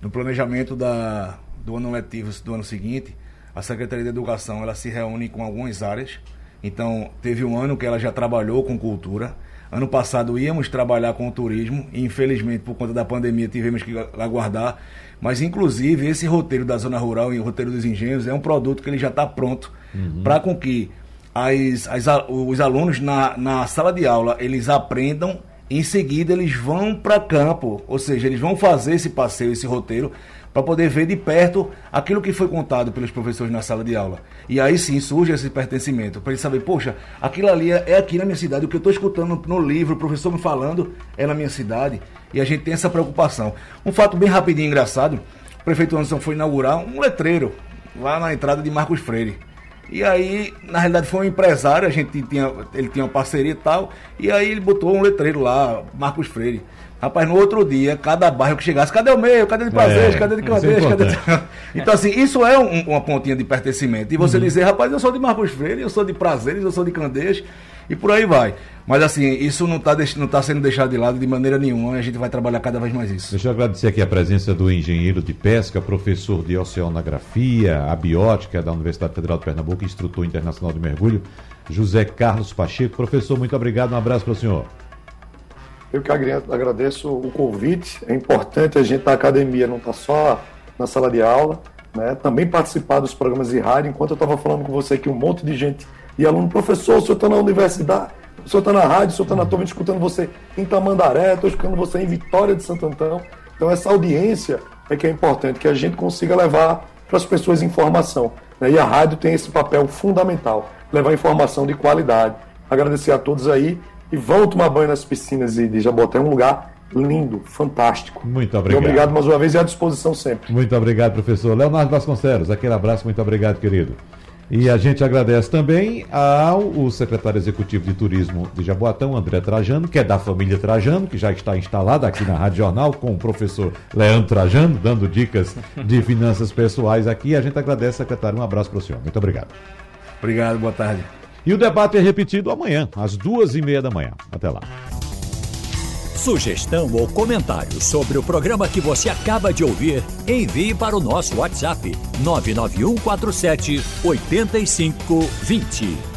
no planejamento da, do ano letivo do ano seguinte, a Secretaria de Educação ela se reúne com algumas áreas. Então, teve um ano que ela já trabalhou com cultura, Ano passado íamos trabalhar com o turismo e infelizmente por conta da pandemia tivemos que aguardar. Mas inclusive esse roteiro da zona rural e o roteiro dos engenhos é um produto que ele já está pronto uhum. para com que as, as, os alunos na, na sala de aula eles aprendam em seguida eles vão para campo, ou seja, eles vão fazer esse passeio, esse roteiro para poder ver de perto aquilo que foi contado pelos professores na sala de aula. E aí sim surge esse pertencimento, para ele saber, poxa, aquilo ali é aqui na minha cidade, o que eu estou escutando no livro, o professor me falando é na minha cidade, e a gente tem essa preocupação. Um fato bem rapidinho engraçado, o prefeito Anderson foi inaugurar um letreiro lá na entrada de Marcos Freire. E aí, na realidade, foi um empresário, a gente tinha, ele tinha uma parceria e tal, e aí ele botou um letreiro lá, Marcos Freire. Rapaz, no outro dia, cada bairro que chegasse, cadê o meu? Cadê de prazer? É, cadê de Candeias? É cadê de... Então, assim, isso é um, uma pontinha de pertencimento. E você uhum. dizer, rapaz, eu sou de Marcos Freire, eu sou de Prazeres, eu sou de Candeias. e por aí vai. Mas assim, isso não está não tá sendo deixado de lado de maneira nenhuma, a gente vai trabalhar cada vez mais isso. Deixa eu agradecer aqui a presença do engenheiro de pesca, professor de oceanografia, abiótica da Universidade Federal de Pernambuco, instrutor internacional de mergulho, José Carlos Pacheco. Professor, muito obrigado, um abraço para o senhor. Eu que agradeço o convite. É importante a gente na academia, não está só na sala de aula, né? também participar dos programas de rádio. Enquanto eu estava falando com você aqui, um monte de gente e aluno, professor, o senhor está na universidade, o senhor está na rádio, o senhor está na torre, escutando você em Tamandaré, estou escutando você em Vitória de Santo Antão. Então, essa audiência é que é importante, que a gente consiga levar para as pessoas informação. Né? E a rádio tem esse papel fundamental, levar informação de qualidade. Agradecer a todos aí e vão tomar banho nas piscinas de Jaboté, é um lugar lindo, fantástico. Muito obrigado. Muito obrigado mais uma vez e à disposição sempre. Muito obrigado, professor. Leonardo Vasconcelos, aquele abraço, muito obrigado, querido. E a gente agradece também ao secretário executivo de turismo de Jaboatão, André Trajano, que é da família Trajano, que já está instalado aqui na Rádio Jornal com o professor Leandro Trajano, dando dicas de finanças pessoais aqui. A gente agradece, secretário. Um abraço para o senhor. Muito obrigado. Obrigado, boa tarde. E o debate é repetido amanhã, às duas e meia da manhã. Até lá. Sugestão ou comentário sobre o programa que você acaba de ouvir, envie para o nosso WhatsApp 99147 8520.